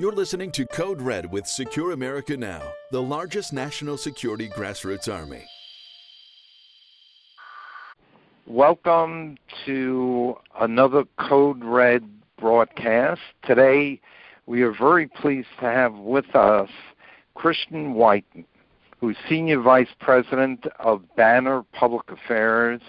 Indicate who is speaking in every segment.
Speaker 1: You're listening to Code Red with Secure America Now, the largest national security grassroots army.
Speaker 2: Welcome to another Code Red broadcast. Today, we are very pleased to have with us Christian Whiton, who's Senior Vice President of Banner Public Affairs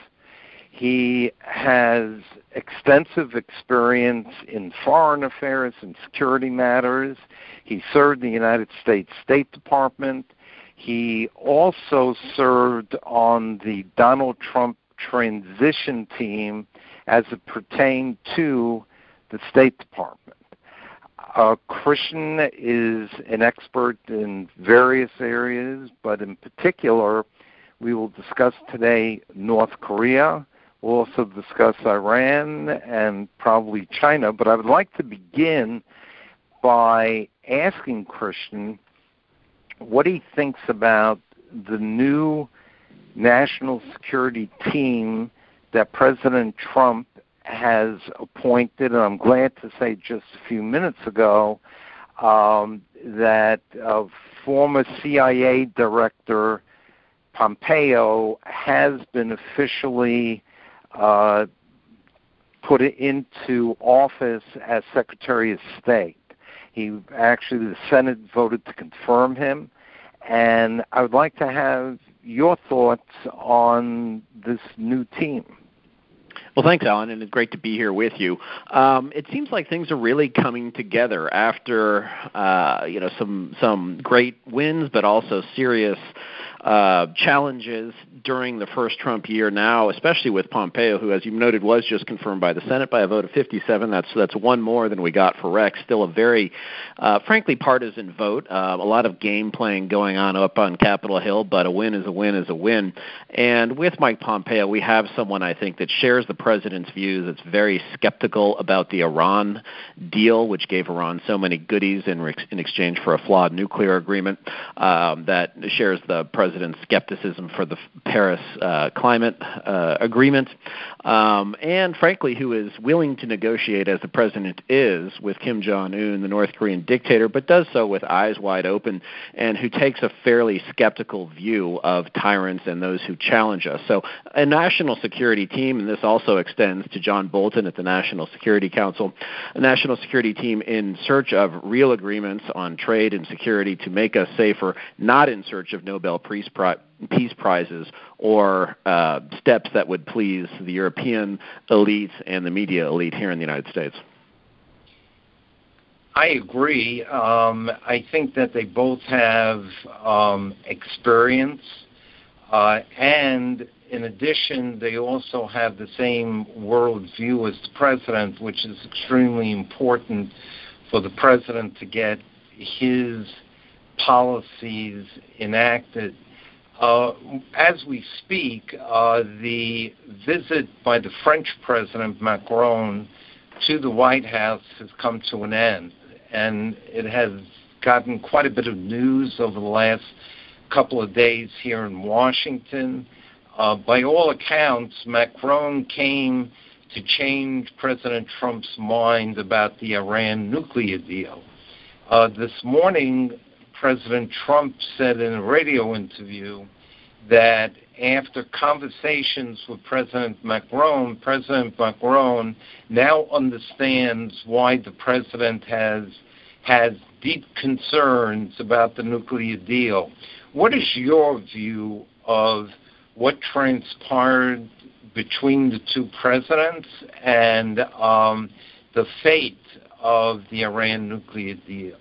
Speaker 2: he has extensive experience in foreign affairs and security matters. He served in the United States State Department. He also served on the Donald Trump transition team as it pertained to the State Department. Uh, Christian is an expert in various areas, but in particular, we will discuss today North Korea, We'll also discuss Iran and probably China, but I would like to begin by asking Christian what he thinks about the new national security team that President Trump has appointed, and I'm glad to say just a few minutes ago um, that uh, former CIA Director Pompeo has been officially uh, put it into office as Secretary of State. He actually, the Senate voted to confirm him, and I would like to have your thoughts on this new team.
Speaker 3: Well, thanks, Alan, and it's great to be here with you. Um, it seems like things are really coming together after uh, you know some some great wins, but also serious uh, challenges during the first Trump year now, especially with Pompeo, who, as you noted, was just confirmed by the Senate by a vote of 57. That's that's one more than we got for Rex. Still a very, uh, frankly, partisan vote. Uh, a lot of game playing going on up on Capitol Hill, but a win is a win is a win. And with Mike Pompeo, we have someone I think that shares the president's views. That's very skeptical about the Iran deal, which gave Iran so many goodies in, re- in exchange for a flawed nuclear agreement. Um, that shares the president president's skepticism for the Paris uh, climate uh, agreement, um, and frankly, who is willing to negotiate as the president is with Kim Jong Un, the North Korean dictator, but does so with eyes wide open, and who takes a fairly skeptical view of tyrants and those who challenge us. So, a national security team, and this also extends to John Bolton at the National Security Council, a national security team in search of real agreements on trade and security to make us safer, not in search of Nobel Peace peace, pri- peace prizes or uh, steps that would please the European elite and the media elite here in the United States.
Speaker 2: I agree. Um, I think that they both have um, experience, uh, and in addition, they also have the same worldview as the president, which is extremely important for the president to get his policies enacted uh, as we speak, uh, the visit by the French President Macron to the White House has come to an end, and it has gotten quite a bit of news over the last couple of days here in Washington. Uh, by all accounts, Macron came to change President Trump's mind about the Iran nuclear deal. Uh, this morning, President Trump said in a radio interview that after conversations with President Macron, President Macron now understands why the president has has deep concerns about the nuclear deal. What is your view of what transpired between the two presidents and um, the fate of the Iran nuclear deal?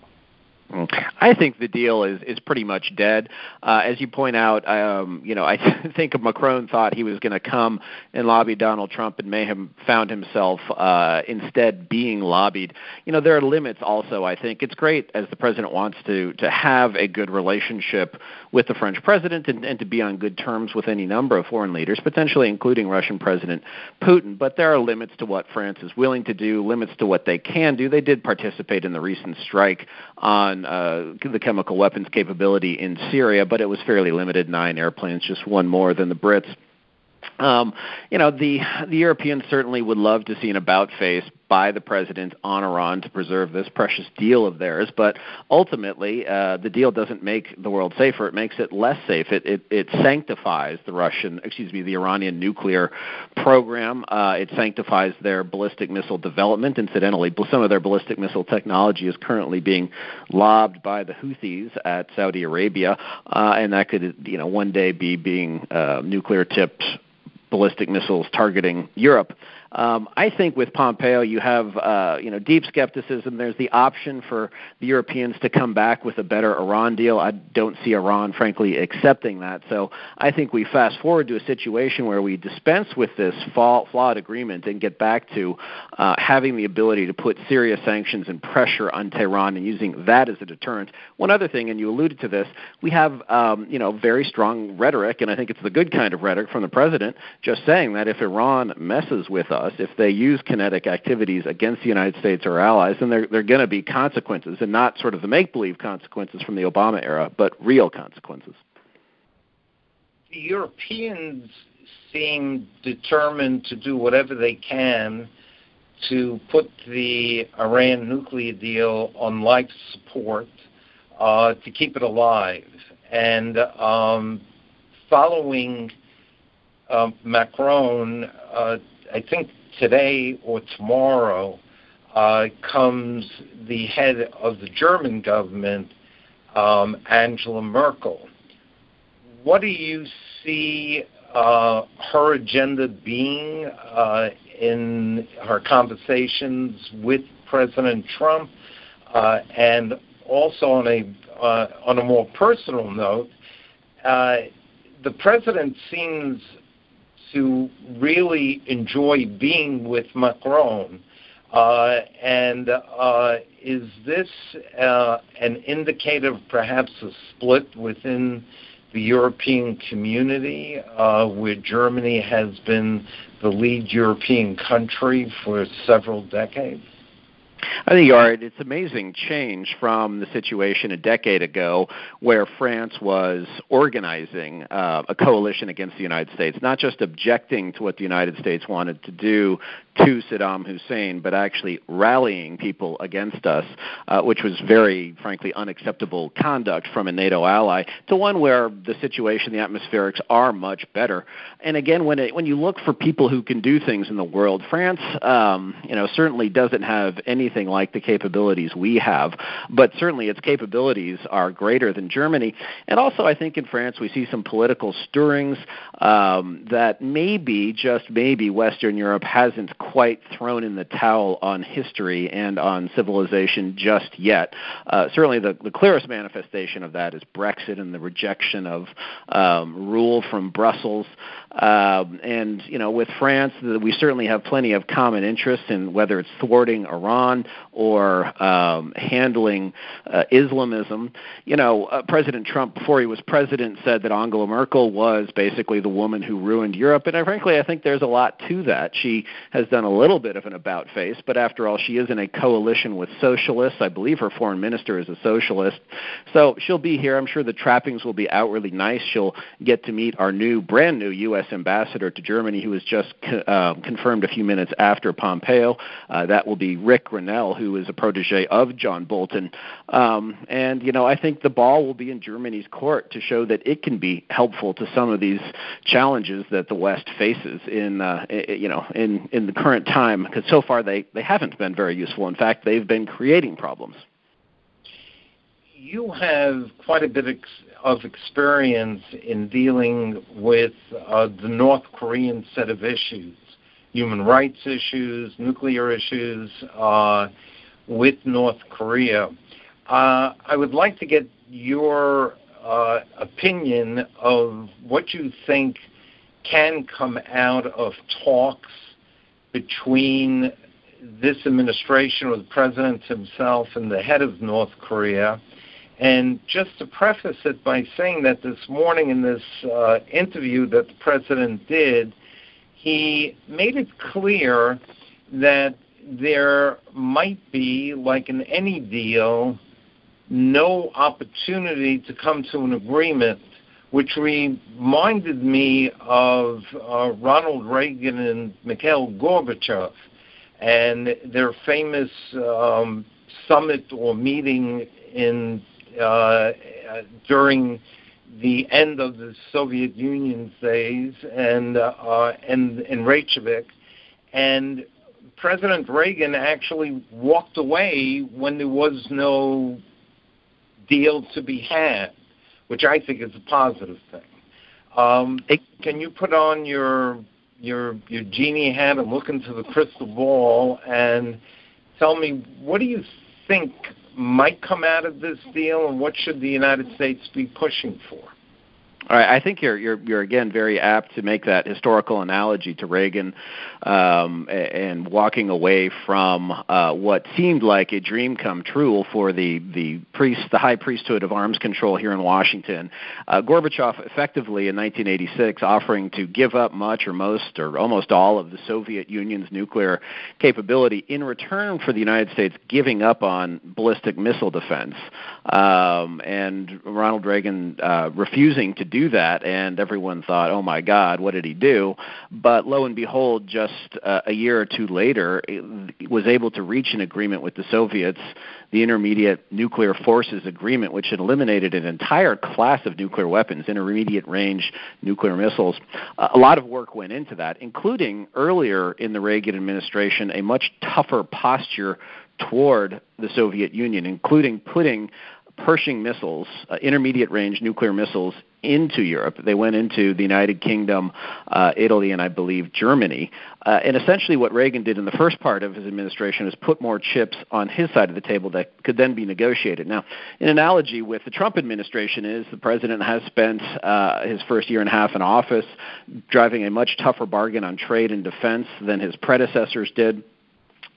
Speaker 3: I think the deal is is pretty much dead. Uh, as you point out, um, you know, I think Macron thought he was going to come and lobby Donald Trump, and may have found himself uh, instead being lobbied. You know, there are limits. Also, I think it's great as the president wants to to have a good relationship with the French president and, and to be on good terms with any number of foreign leaders, potentially including Russian President Putin. But there are limits to what France is willing to do, limits to what they can do. They did participate in the recent strike on uh, the chemical weapons capability in Syria, but it was fairly limited nine airplanes, just one more than the Brits. Um, you know, the the Europeans certainly would love to see an about face by the president on Iran to preserve this precious deal of theirs. But ultimately, uh, the deal doesn't make the world safer; it makes it less safe. It it, it sanctifies the Russian, excuse me, the Iranian nuclear program. Uh, it sanctifies their ballistic missile development. Incidentally, some of their ballistic missile technology is currently being lobbed by the Houthis at Saudi Arabia, uh, and that could, you know, one day be being uh, nuclear tipped ballistic missiles targeting Europe. Um, I think with Pompeo, you have uh, you know deep skepticism. There's the option for the Europeans to come back with a better Iran deal. I don't see Iran, frankly, accepting that. So I think we fast forward to a situation where we dispense with this flawed agreement and get back to uh, having the ability to put serious sanctions and pressure on Tehran and using that as a deterrent. One other thing, and you alluded to this, we have um, you know very strong rhetoric, and I think it's the good kind of rhetoric from the president, just saying that if Iran messes with us us, if they use kinetic activities against the United States or allies, then there, there are going to be consequences, and not sort of the make believe consequences from the Obama era, but real consequences.
Speaker 2: The Europeans seem determined to do whatever they can to put the Iran nuclear deal on life support uh, to keep it alive. And um, following uh, Macron, uh, I think today or tomorrow uh, comes the head of the German government, um, Angela Merkel. What do you see uh, her agenda being uh, in her conversations with President Trump? Uh, and also on a uh, on a more personal note, uh, the president seems to really enjoy being with Macron. Uh, and uh, is this uh, an indicator of perhaps a split within the European community, uh, where Germany has been the lead European country for several decades?
Speaker 3: I think you are. It's amazing change from the situation a decade ago where France was organizing uh, a coalition against the United States, not just objecting to what the United States wanted to do to Saddam Hussein, but actually rallying people against us, uh, which was very, frankly, unacceptable conduct from a NATO ally, to one where the situation, the atmospherics are much better. And again, when it, when you look for people who can do things in the world, France, um, you know, certainly doesn't have anything like the capabilities we have, but certainly its capabilities are greater than Germany. And also, I think in France we see some political stirrings um, that maybe, just maybe, Western Europe hasn't quite thrown in the towel on history and on civilization just yet. Uh, certainly, the, the clearest manifestation of that is Brexit and the rejection of um, rule from Brussels. Um, and you know, with France, we certainly have plenty of common interests in whether it's thwarting Iran or um, handling uh, Islamism. You know, uh, President Trump, before he was president, said that Angela Merkel was basically the woman who ruined Europe, and I, frankly, I think there's a lot to that. She has done a little bit of an about face, but after all, she is in a coalition with socialists. I believe her foreign minister is a socialist, so she'll be here. I'm sure the trappings will be outwardly nice. She'll get to meet our new, brand new U.S. ambassador to Germany, who was just co- uh, confirmed a few minutes after Pompeo. Uh, that will be Rick Grenell, who is a protege of John Bolton. Um, and you know, I think the ball will be in Germany's court to show that it can be helpful to some of these challenges that the West faces in uh, you know in in the current time. Because so far they they haven't been very useful. In fact, they've been creating problems.
Speaker 2: You have quite a bit of experience in dealing with uh, the North Korean set of issues human rights issues, nuclear issues uh, with North Korea. Uh, I would like to get your uh, opinion of what you think can come out of talks between this administration or the president himself and the head of North Korea. And just to preface it by saying that this morning in this uh, interview that the president did, he made it clear that there might be, like in any deal, no opportunity to come to an agreement which reminded me of uh, Ronald Reagan and Mikhail Gorbachev and their famous um, summit or meeting in uh, during the end of the Soviet Union days and uh, and in Reykjavik, and President Reagan actually walked away when there was no deal to be had, which I think is a positive thing. Um, can you put on your your your genie hat and look into the crystal ball and tell me what do you think might come out of this deal and what should the United States be pushing for?
Speaker 3: All right, I think you're you're you're again very apt to make that historical analogy to Reagan, um, and walking away from uh, what seemed like a dream come true for the the priest, the high priesthood of arms control here in Washington. Uh, Gorbachev effectively in 1986 offering to give up much or most or almost all of the Soviet Union's nuclear capability in return for the United States giving up on ballistic missile defense, um, and Ronald Reagan uh, refusing to do that, and everyone thought, "Oh my God, what did he do?" But lo and behold, just uh, a year or two later, was able to reach an agreement with the Soviets, the Intermediate Nuclear Forces Agreement, which had eliminated an entire class of nuclear weapons, intermediate range nuclear missiles. Uh, a lot of work went into that, including earlier in the Reagan administration, a much tougher posture toward the Soviet Union, including putting Pershing missiles, uh, intermediate range nuclear missiles, into Europe. They went into the United Kingdom, uh, Italy, and I believe Germany. Uh, and essentially, what Reagan did in the first part of his administration is put more chips on his side of the table that could then be negotiated. Now, an analogy with the Trump administration is the president has spent uh, his first year and a half in office driving a much tougher bargain on trade and defense than his predecessors did.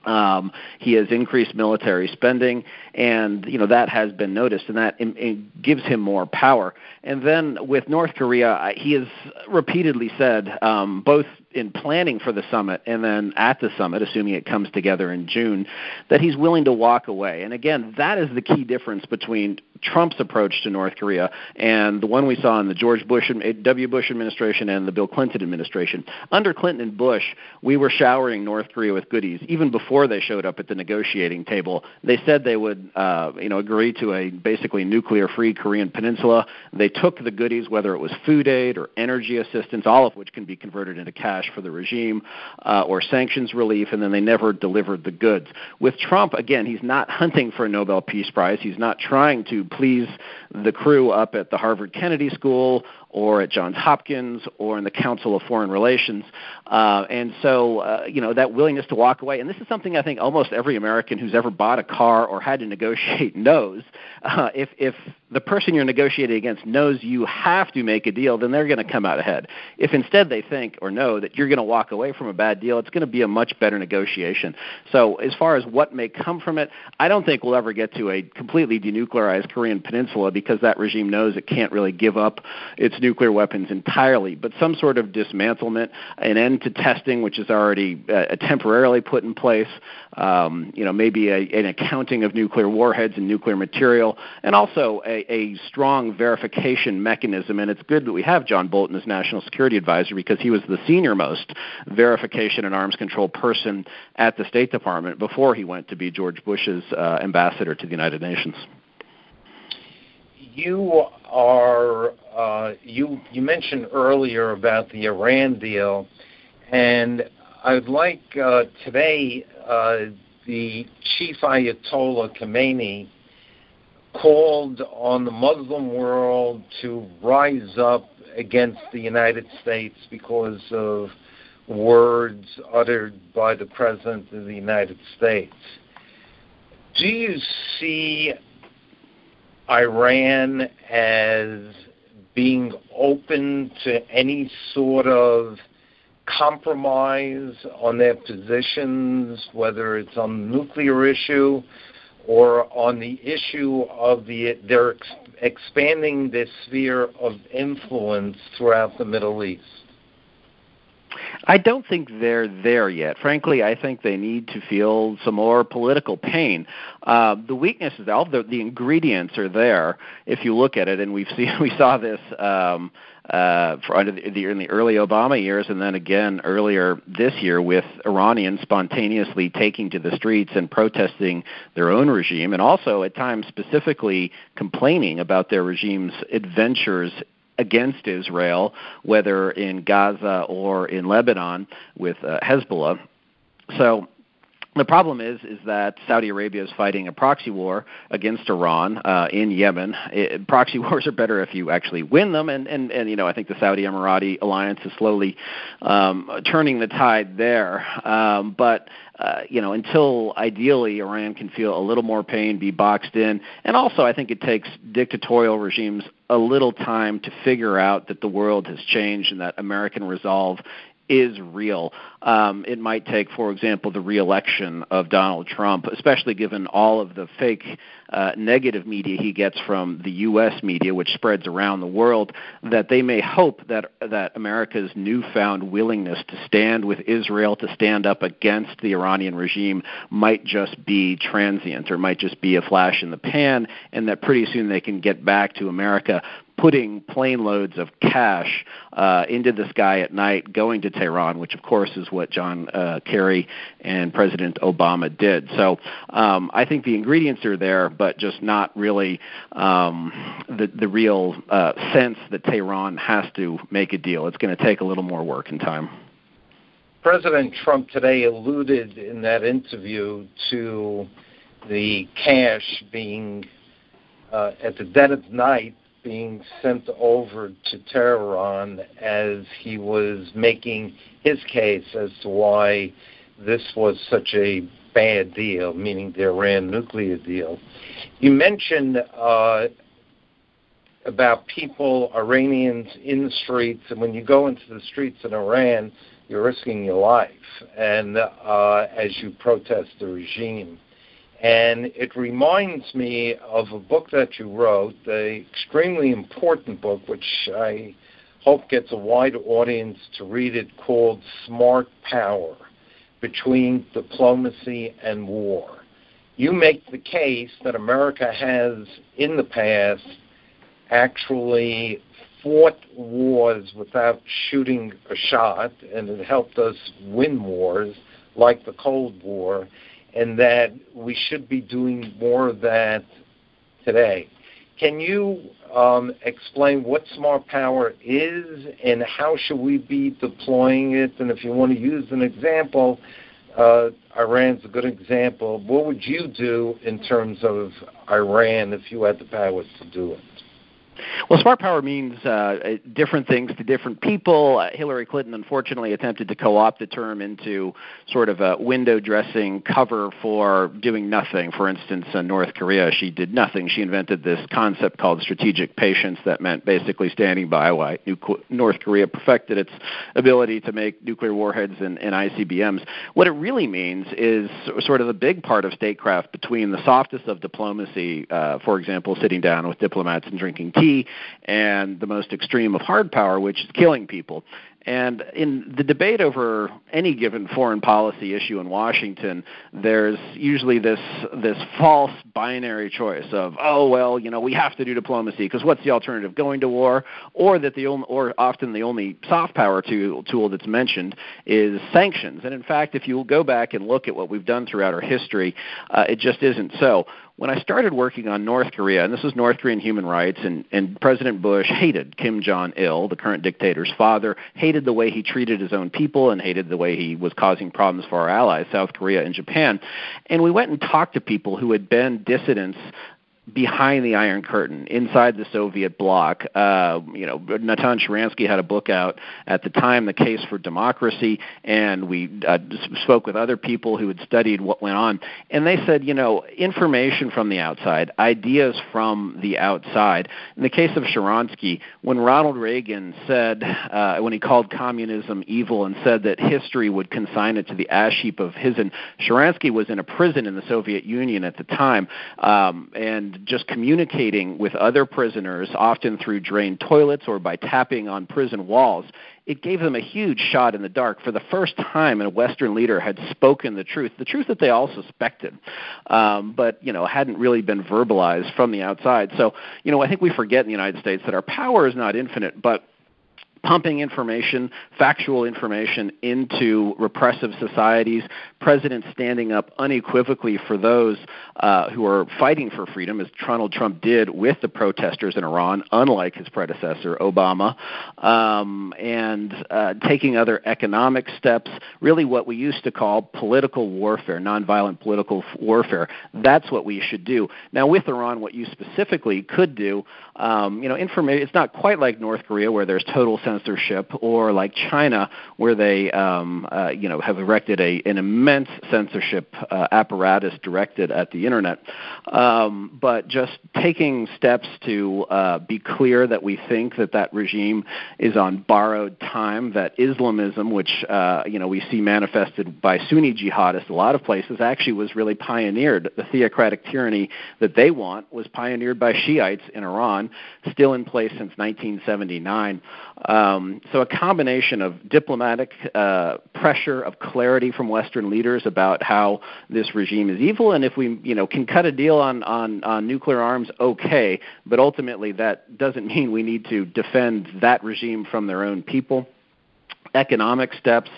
Speaker 3: Um, he has increased military spending, and you know that has been noticed, and that it, it gives him more power. And then with North Korea, he has repeatedly said, um, both in planning for the summit and then at the summit, assuming it comes together in June, that he's willing to walk away. And again, that is the key difference between Trump's approach to North Korea and the one we saw in the George Bush W. Bush administration and the Bill Clinton administration. Under Clinton and Bush, we were showering North Korea with goodies even before they showed up at the negotiating table. They said they would, uh, you know, agree to a basically nuclear-free Korean peninsula. They took the goodies, whether it was food aid or energy assistance, all of which can be converted into cash for the regime, uh, or sanctions relief, and then they never delivered the goods. With Trump, again, he's not hunting for a Nobel Peace Prize. He's not trying to please the crew up at the Harvard Kennedy School or at Johns Hopkins or in the Council of Foreign Relations. Uh, and so, uh, you know, that willingness to walk away, and this is something I think almost every American who's ever bought a car or had to negotiate knows. Uh, if, if the person you're negotiating against knows you have to make a deal, then they're going to come out ahead. If instead they think or know that you're going to walk away from a bad deal, it's going to be a much better negotiation. So, as far as what may come from it, I don't think we'll ever get to a completely denuclearized Korean peninsula because that regime knows it can't really give up its nuclear weapons entirely, but some sort of dismantlement, an end to testing, which is already uh, temporarily put in place, um, you know, maybe a, an accounting of nuclear warheads and nuclear material, and also a, a strong verification mechanism. And it's good that we have John Bolton as National Security Advisor because he was the senior most verification and arms control person at the State Department before he went to be George Bush's uh, ambassador to the United Nations
Speaker 2: you are uh, you you mentioned earlier about the Iran deal, and I'd like uh, today uh, the chief Ayatollah Khamenei called on the Muslim world to rise up against the United States because of words uttered by the President of the United States. Do you see Iran as being open to any sort of compromise on their positions, whether it's on the nuclear issue or on the issue of the they're ex- expanding their sphere of influence throughout the Middle East.
Speaker 3: I don't think they're there yet. Frankly, I think they need to feel some more political pain. Uh, the weaknesses, all the, the ingredients are there if you look at it, and we've seen we saw this um, uh, for under the, the, in the early Obama years, and then again earlier this year with Iranians spontaneously taking to the streets and protesting their own regime, and also at times specifically complaining about their regime's adventures against Israel, whether in Gaza or in Lebanon with uh, Hezbollah. So the problem is is that Saudi Arabia is fighting a proxy war against Iran uh, in Yemen. It, proxy wars are better if you actually win them, and and and you know I think the Saudi Emirati alliance is slowly um, turning the tide there. Um, but uh, you know, until ideally Iran can feel a little more pain, be boxed in, and also I think it takes dictatorial regimes a little time to figure out that the world has changed and that American resolve is real. Um, it might take, for example, the reelection of Donald Trump, especially given all of the fake uh, negative media he gets from the U.S. media, which spreads around the world, that they may hope that that America's newfound willingness to stand with Israel, to stand up against the Iranian regime, might just be transient or might just be a flash in the pan, and that pretty soon they can get back to America putting plane loads of cash uh, into the sky at night, going to Tehran, which of course is what John uh, Kerry and President Obama did. So um, I think the ingredients are there, but just not really um, the the real uh, sense that Tehran has to make a deal. It's going to take a little more work and time.
Speaker 2: President Trump today alluded in that interview to the cash being uh, at the dead of night being sent over to Tehran as he was making his case as to why this was such a bad deal, meaning the Iran nuclear deal. You mentioned uh, about people, Iranians in the streets, and when you go into the streets in Iran, you're risking your life, and uh, as you protest the regime. And it reminds me of a book that you wrote, the extremely important book, which I hope gets a wide audience to read it, called Smart Power Between Diplomacy and War. You make the case that America has, in the past, actually fought wars without shooting a shot, and it helped us win wars like the Cold War and that we should be doing more of that today. Can you um, explain what smart power is and how should we be deploying it? And if you want to use an example, uh, Iran's a good example. What would you do in terms of Iran if you had the powers to do it?
Speaker 3: Well, smart power means uh, different things to different people. Uh, Hillary Clinton, unfortunately, attempted to co opt the term into sort of a window dressing cover for doing nothing. For instance, in North Korea, she did nothing. She invented this concept called strategic patience that meant basically standing by while North Korea perfected its ability to make nuclear warheads and, and ICBMs. What it really means is sort of the big part of statecraft between the softest of diplomacy, uh, for example, sitting down with diplomats and drinking tea and the most extreme of hard power, which is killing people. And in the debate over any given foreign policy issue in Washington, there's usually this this false binary choice of oh well you know we have to do diplomacy because what's the alternative going to war or that the only or often the only soft power tool tool that's mentioned is sanctions. And in fact, if you go back and look at what we've done throughout our history, uh, it just isn't so when I started working on North Korea, and this was North Korean human rights, and, and President Bush hated Kim Jong il, the current dictator's father, hated the way he treated his own people, and hated the way he was causing problems for our allies, South Korea and Japan. And we went and talked to people who had been dissidents behind the Iron Curtain, inside the Soviet bloc. Uh, you know, Natan Sharansky had a book out at the time, The Case for Democracy, and we uh, spoke with other people who had studied what went on. And they said, you know, information from the outside, ideas from the outside. In the case of Sharansky, when Ronald Reagan said, uh, when he called communism evil and said that history would consign it to the ash heap of his, and Sharansky was in a prison in the Soviet Union at the time, um, and just communicating with other prisoners, often through drained toilets or by tapping on prison walls it gave them a huge shot in the dark. For the first time, a Western leader had spoken the truth, the truth that they all suspected, um, but you know hadn't really been verbalized from the outside. So you know, I think we forget in the United States that our power is not infinite, but pumping information, factual information into repressive societies, presidents standing up unequivocally for those uh, who are fighting for freedom, as Donald Trump did with the protesters in Iran, unlike his predecessor, Obama, um, and uh, taking other economic steps, really what we used to call political warfare, nonviolent political warfare. That's what we should do. Now, with Iran, what you specifically could do, um, you know, information, it's not quite like North Korea where there's total censorship, or like China, where they, um, uh, you know, have erected a, an immense censorship uh, apparatus directed at the internet. Um, but just taking steps to uh, be clear that we think that that regime is on borrowed time, that Islamism, which uh, you know we see manifested by Sunni jihadists a lot of places, actually was really pioneered. The theocratic tyranny that they want was pioneered by Shiites in Iran, still in place since 1979. Um, so a combination of diplomatic uh, pressure, of clarity from Western leaders about how this regime is evil, and if we, you know, can cut a deal on on, on nuclear arms, okay. But ultimately, that doesn't mean we need to defend that regime from their own people. Economic steps.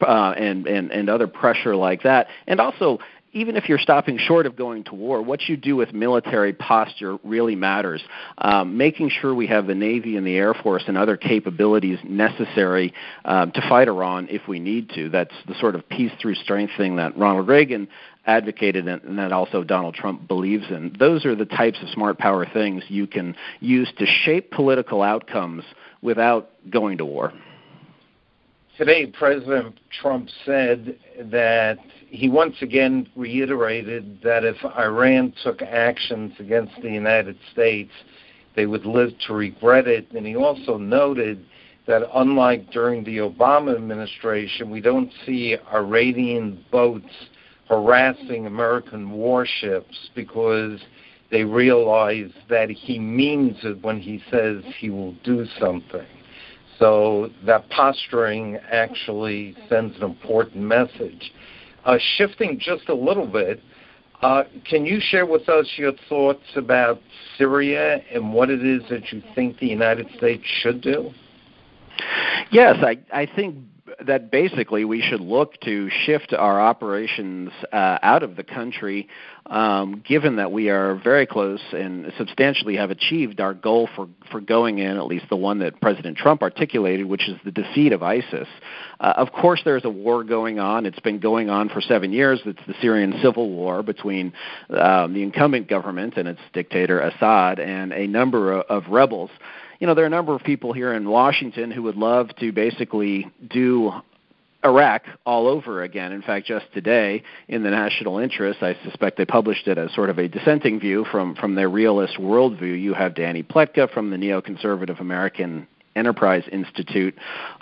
Speaker 3: Uh, and, and and other pressure like that, and also even if you're stopping short of going to war, what you do with military posture really matters. Um, making sure we have the Navy and the Air Force and other capabilities necessary um, to fight Iran if we need to. That's the sort of peace through strength thing that Ronald Reagan advocated and that also Donald Trump believes in. Those are the types of smart power things you can use to shape political outcomes without going to war.
Speaker 2: Today, President Trump said that he once again reiterated that if Iran took actions against the United States, they would live to regret it. And he also noted that unlike during the Obama administration, we don't see Iranian boats harassing American warships because they realize that he means it when he says he will do something. So that posturing actually sends an important message. Uh, shifting just a little bit, uh, can you share with us your thoughts about Syria and what it is that you think the United States should do?
Speaker 3: Yes, I, I think that basically we should look to shift our operations uh, out of the country, um, given that we are very close and substantially have achieved our goal for, for going in, at least the one that President Trump articulated, which is the defeat of ISIS. Uh, of course, there's a war going on. It's been going on for seven years. It's the Syrian civil war between um, the incumbent government and its dictator Assad and a number of, of rebels you know, there are a number of people here in Washington who would love to basically do Iraq all over again. In fact, just today in the national interest, I suspect they published it as sort of a dissenting view from, from their realist worldview. You have Dani Pletka from the neoconservative American Enterprise Institute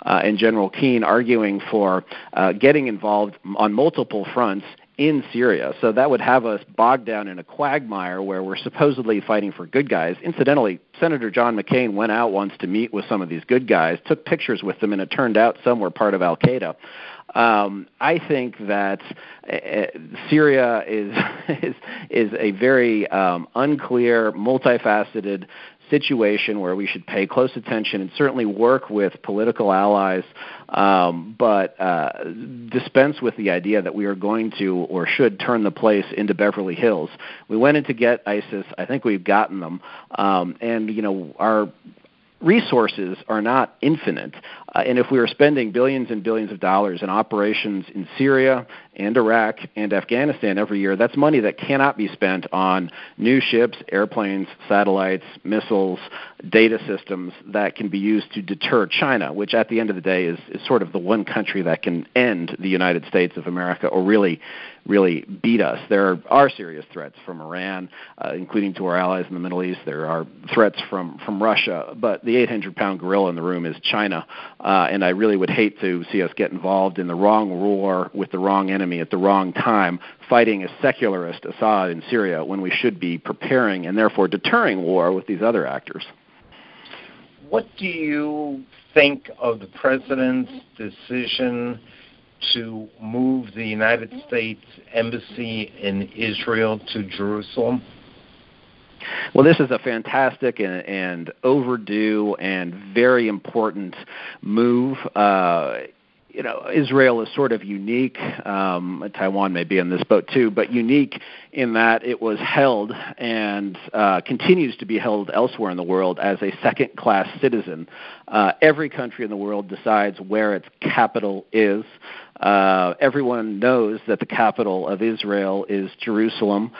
Speaker 3: uh, and General Keane arguing for uh, getting involved on multiple fronts in Syria. So that would have us bogged down in a quagmire where we're supposedly fighting for good guys. Incidentally, Senator John McCain went out once to meet with some of these good guys, took pictures with them, and it turned out some were part of Al Qaeda. Um, I think that uh, Syria is is is a very um, unclear, multifaceted situation where we should pay close attention and certainly work with political allies, um, but uh, dispense with the idea that we are going to or should turn the place into Beverly Hills. We went in to get ISIS. I think we've gotten them, um, and you know our resources are not infinite. Uh, and if we are spending billions and billions of dollars in operations in Syria and Iraq and Afghanistan every year, that's money that cannot be spent on new ships, airplanes, satellites, missiles, data systems that can be used to deter China, which at the end of the day is, is sort of the one country that can end the United States of America or really really beat us. There are serious threats from Iran, uh, including to our allies in the Middle East. There are threats from, from Russia, but the 800 pound gorilla in the room is China. Uh, and I really would hate to see us get involved in the wrong war with the wrong enemy at the wrong time, fighting a secularist Assad in Syria when we should be preparing and therefore deterring war with these other actors.
Speaker 2: What do you think of the president's decision to move the United States Embassy in Israel to Jerusalem?
Speaker 3: Well, this is a fantastic and, and overdue and very important move. Uh, you know, Israel is sort of unique. Um, Taiwan may be in this boat too, but unique in that it was held and uh, continues to be held elsewhere in the world as a second class citizen. Uh, every country in the world decides where its capital is. Uh, everyone knows that the capital of Israel is Jerusalem.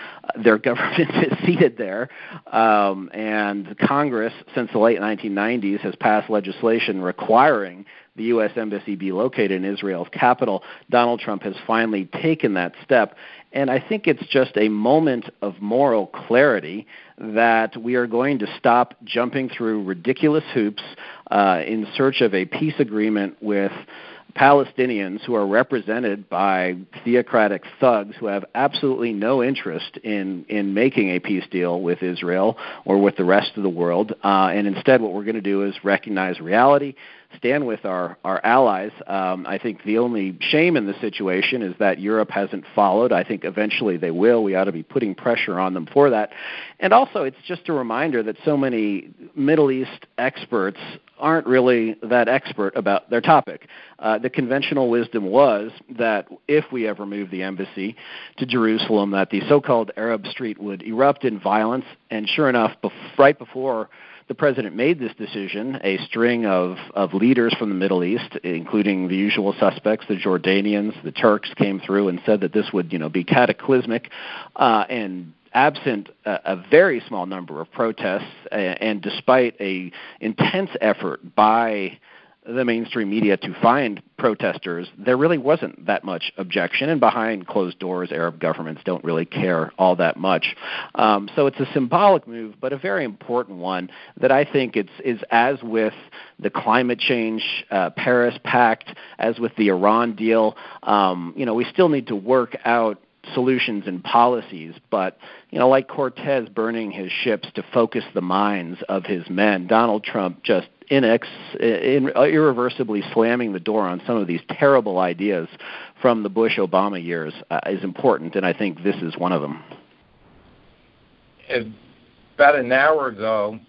Speaker 3: Their government is seated there. Um, and Congress, since the late 1990s, has passed legislation requiring the U.S. Embassy be located in Israel's capital. Donald Trump has finally taken that step. And I think it's just a moment of moral clarity that we are going to stop jumping through ridiculous hoops uh, in search of a peace agreement with Palestinians who are represented by theocratic thugs who have absolutely no interest in, in making a peace deal with Israel or with the rest of the world. Uh, and instead, what we're going to do is recognize reality, stand with our, our allies. Um, I think the only shame in the situation is that Europe hasn't followed. I think eventually they will. We ought to be putting pressure on them for that. And also, it's just a reminder that so many Middle East experts aren't really that expert about their topic. Uh, the conventional wisdom was that if we ever moved the embassy to Jerusalem, that the so-called Arab Street would erupt in violence. And sure enough, bef- right before the president made this decision, a string of, of leaders from the Middle East, including the usual suspects, the Jordanians, the Turks, came through and said that this would, you know, be cataclysmic, uh, and absent a, a, very small number of protests, and despite a intense effort by the mainstream media to find protesters, there really wasn't that much objection. And behind closed doors, Arab governments don't really care all that much. Um, so it's a symbolic move, but a very important one that I think it's is as with the climate change uh, Paris Pact, as with the Iran deal. Um, you know, we still need to work out solutions and policies, but you know, like Cortez burning his ships to focus the minds of his men, Donald Trump just inex, in, irreversibly slamming the door on some of these terrible ideas from the Bush Obama years uh, is important, and I think this is one of them.
Speaker 2: About an hour ago,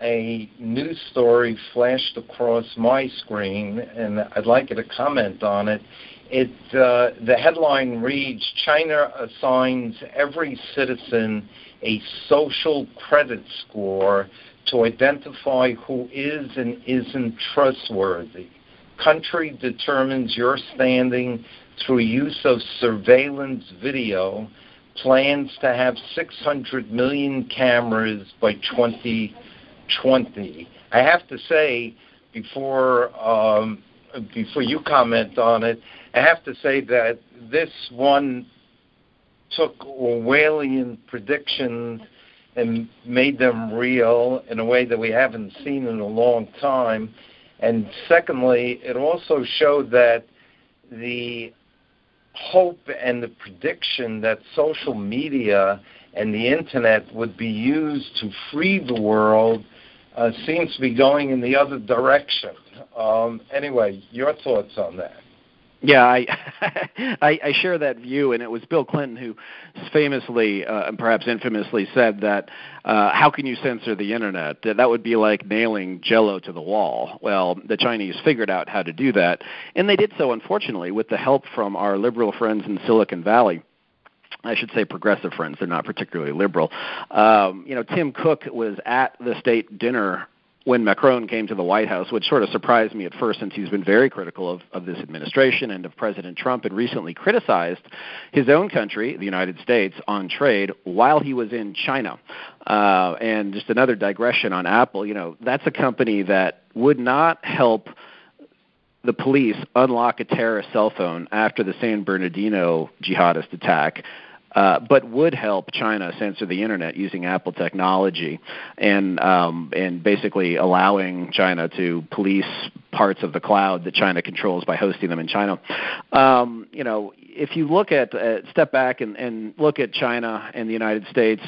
Speaker 2: a news story flashed across my screen, and I'd like you to comment on it. Uh, the headline reads: China assigns every citizen a social credit score to identify who is and isn't trustworthy. Country determines your standing through use of surveillance video. Plans to have 600 million cameras by 2020. I have to say, before um, before you comment on it, I have to say that this one took Orwellian predictions and made them real in a way that we haven't seen in a long time. And secondly, it also showed that the hope and the prediction that social media and the internet would be used to free the world uh, seems to be going in the other direction. Um, anyway, your thoughts on that?
Speaker 3: Yeah, I, I I share that view, and it was Bill Clinton who famously uh, and perhaps infamously said that uh, how can you censor the internet? That would be like nailing Jello to the wall. Well, the Chinese figured out how to do that, and they did so, unfortunately, with the help from our liberal friends in Silicon Valley. I should say progressive friends. They're not particularly liberal. Um, you know, Tim Cook was at the state dinner when Macron came to the White House, which sort of surprised me at first since he's been very critical of, of this administration and of President Trump and recently criticized his own country, the United States, on trade while he was in China. Uh, and just another digression on Apple, you know, that's a company that would not help the police unlock a terrorist cell phone after the San Bernardino jihadist attack uh, but would help China censor the internet using Apple technology and um, and basically allowing China to police parts of the cloud that China controls by hosting them in China. Um, you know, if you look at uh, step back and, and look at China and the United States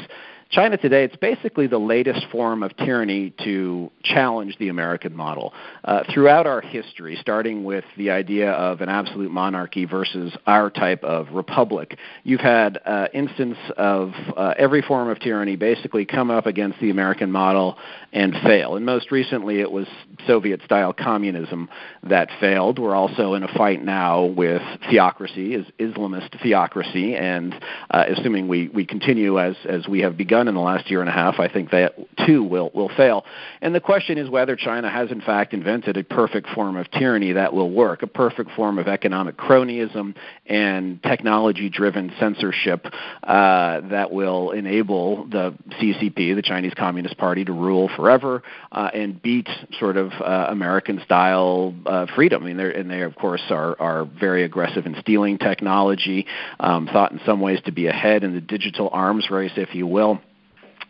Speaker 3: China today, it's basically the latest form of tyranny to challenge the American model. Uh, throughout our history, starting with the idea of an absolute monarchy versus our type of republic, you've had uh, instance of uh, every form of tyranny basically come up against the American model and fail. And most recently, it was Soviet-style communism that failed. We're also in a fight now with theocracy, is Islamist theocracy, and uh, assuming we, we continue as as we have begun in the last year and a half, I think that too will will fail. And the question is whether China has in fact invented a perfect form of tyranny that will work, a perfect form of economic cronyism and technology-driven censorship uh, that will enable the CCP, the Chinese Communist Party, to rule forever uh, and beat sort of uh, American-style uh, freedom. I mean, and they of course are are very aggressive in stealing technology, um, thought in some ways to be ahead in the digital arms race, if you will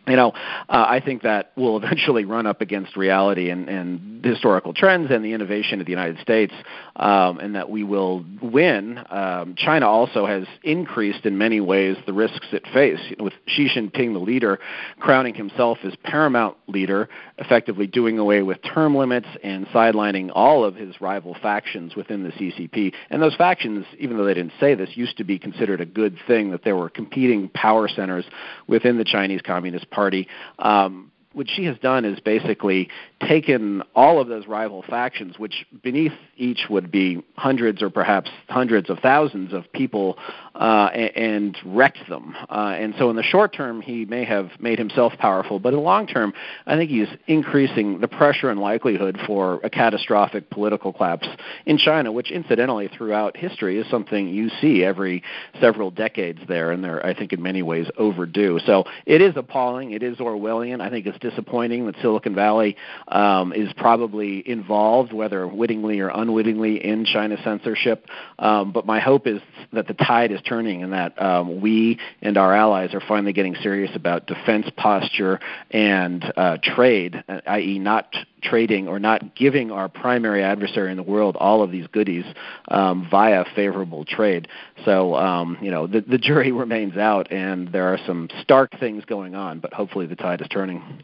Speaker 3: you know, uh, I think that will eventually run up against reality and, and historical trends and the innovation of the United States, um, and that we will win. Um, China also has increased in many ways the risks it faces, with Xi Jinping, the leader, crowning himself as paramount leader, effectively doing away with term limits and sidelining all of his rival factions within the CCP. And those factions, even though they didn't say this, used to be considered a good thing that there were competing power centers within the Chinese Communist Party Party. Um, what Xi has done is basically taken all of those rival factions, which beneath each would be hundreds or perhaps hundreds of thousands of people, uh, and, wrecked them. Uh, and so, in the short term, he may have made himself powerful, but in the long term, I think he's increasing the pressure and likelihood for a catastrophic political collapse in China, which, incidentally, throughout history, is something you see every several decades there, and they're, I think, in many ways overdue. So, it is appalling. It is Orwellian. I think it's disappointing that Silicon Valley um, is probably involved, whether wittingly or unwittingly, in China censorship. Um, but my hope is that the tide is turning and that um, we and our allies are finally getting serious about defense posture and uh, trade, i.e., not trading or not giving our primary adversary in the world all of these goodies um, via favorable trade. So, um, you know, the, the jury remains out, and there are some stark things going on, but hopefully the tide is turning.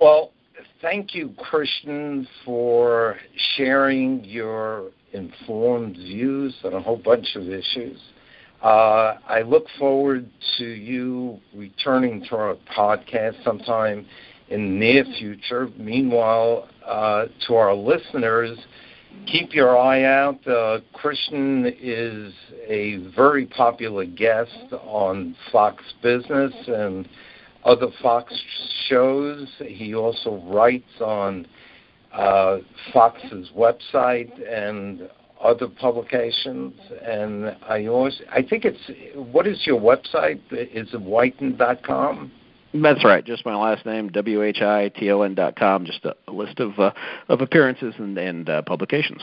Speaker 2: Well, thank you, Christian, for sharing your informed views on a whole bunch of issues. Uh, I look forward to you returning to our podcast sometime in the near future. Meanwhile, uh, to our listeners, keep your eye out. Uh, Christian is a very popular guest on Fox Business and other Fox shows. He also writes on uh, Fox's website and other publications. And I always, I think it's, what is your website? Is it whiton.com?
Speaker 3: That's right. Just my last name, W H I T O N dot com. Just a, a list of uh, of appearances and, and uh, publications.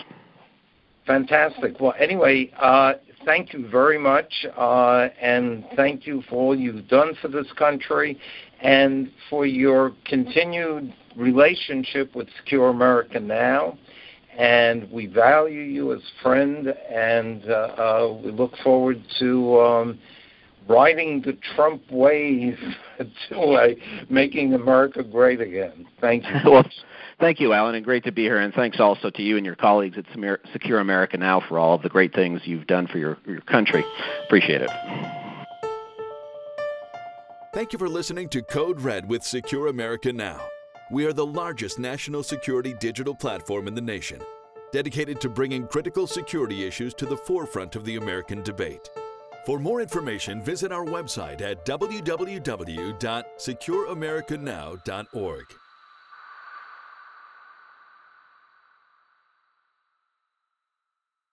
Speaker 2: Fantastic. Well, anyway, uh, thank you very much, uh, and thank you for all you've done for this country and for your continued relationship with Secure America Now. And we value you as a friend, and uh, uh, we look forward to um, riding the Trump wave to uh, making America great again. Thank you.
Speaker 3: well, Thank you, Alan, and great to be here. And thanks also to you and your colleagues at Secure America Now for all of the great things you've done for your, your country. Appreciate it.
Speaker 1: Thank you for listening to Code Red with Secure America Now. We are the largest national security digital platform in the nation, dedicated to bringing critical security issues to the forefront of the American debate. For more information, visit our website at www.secureamericanow.org.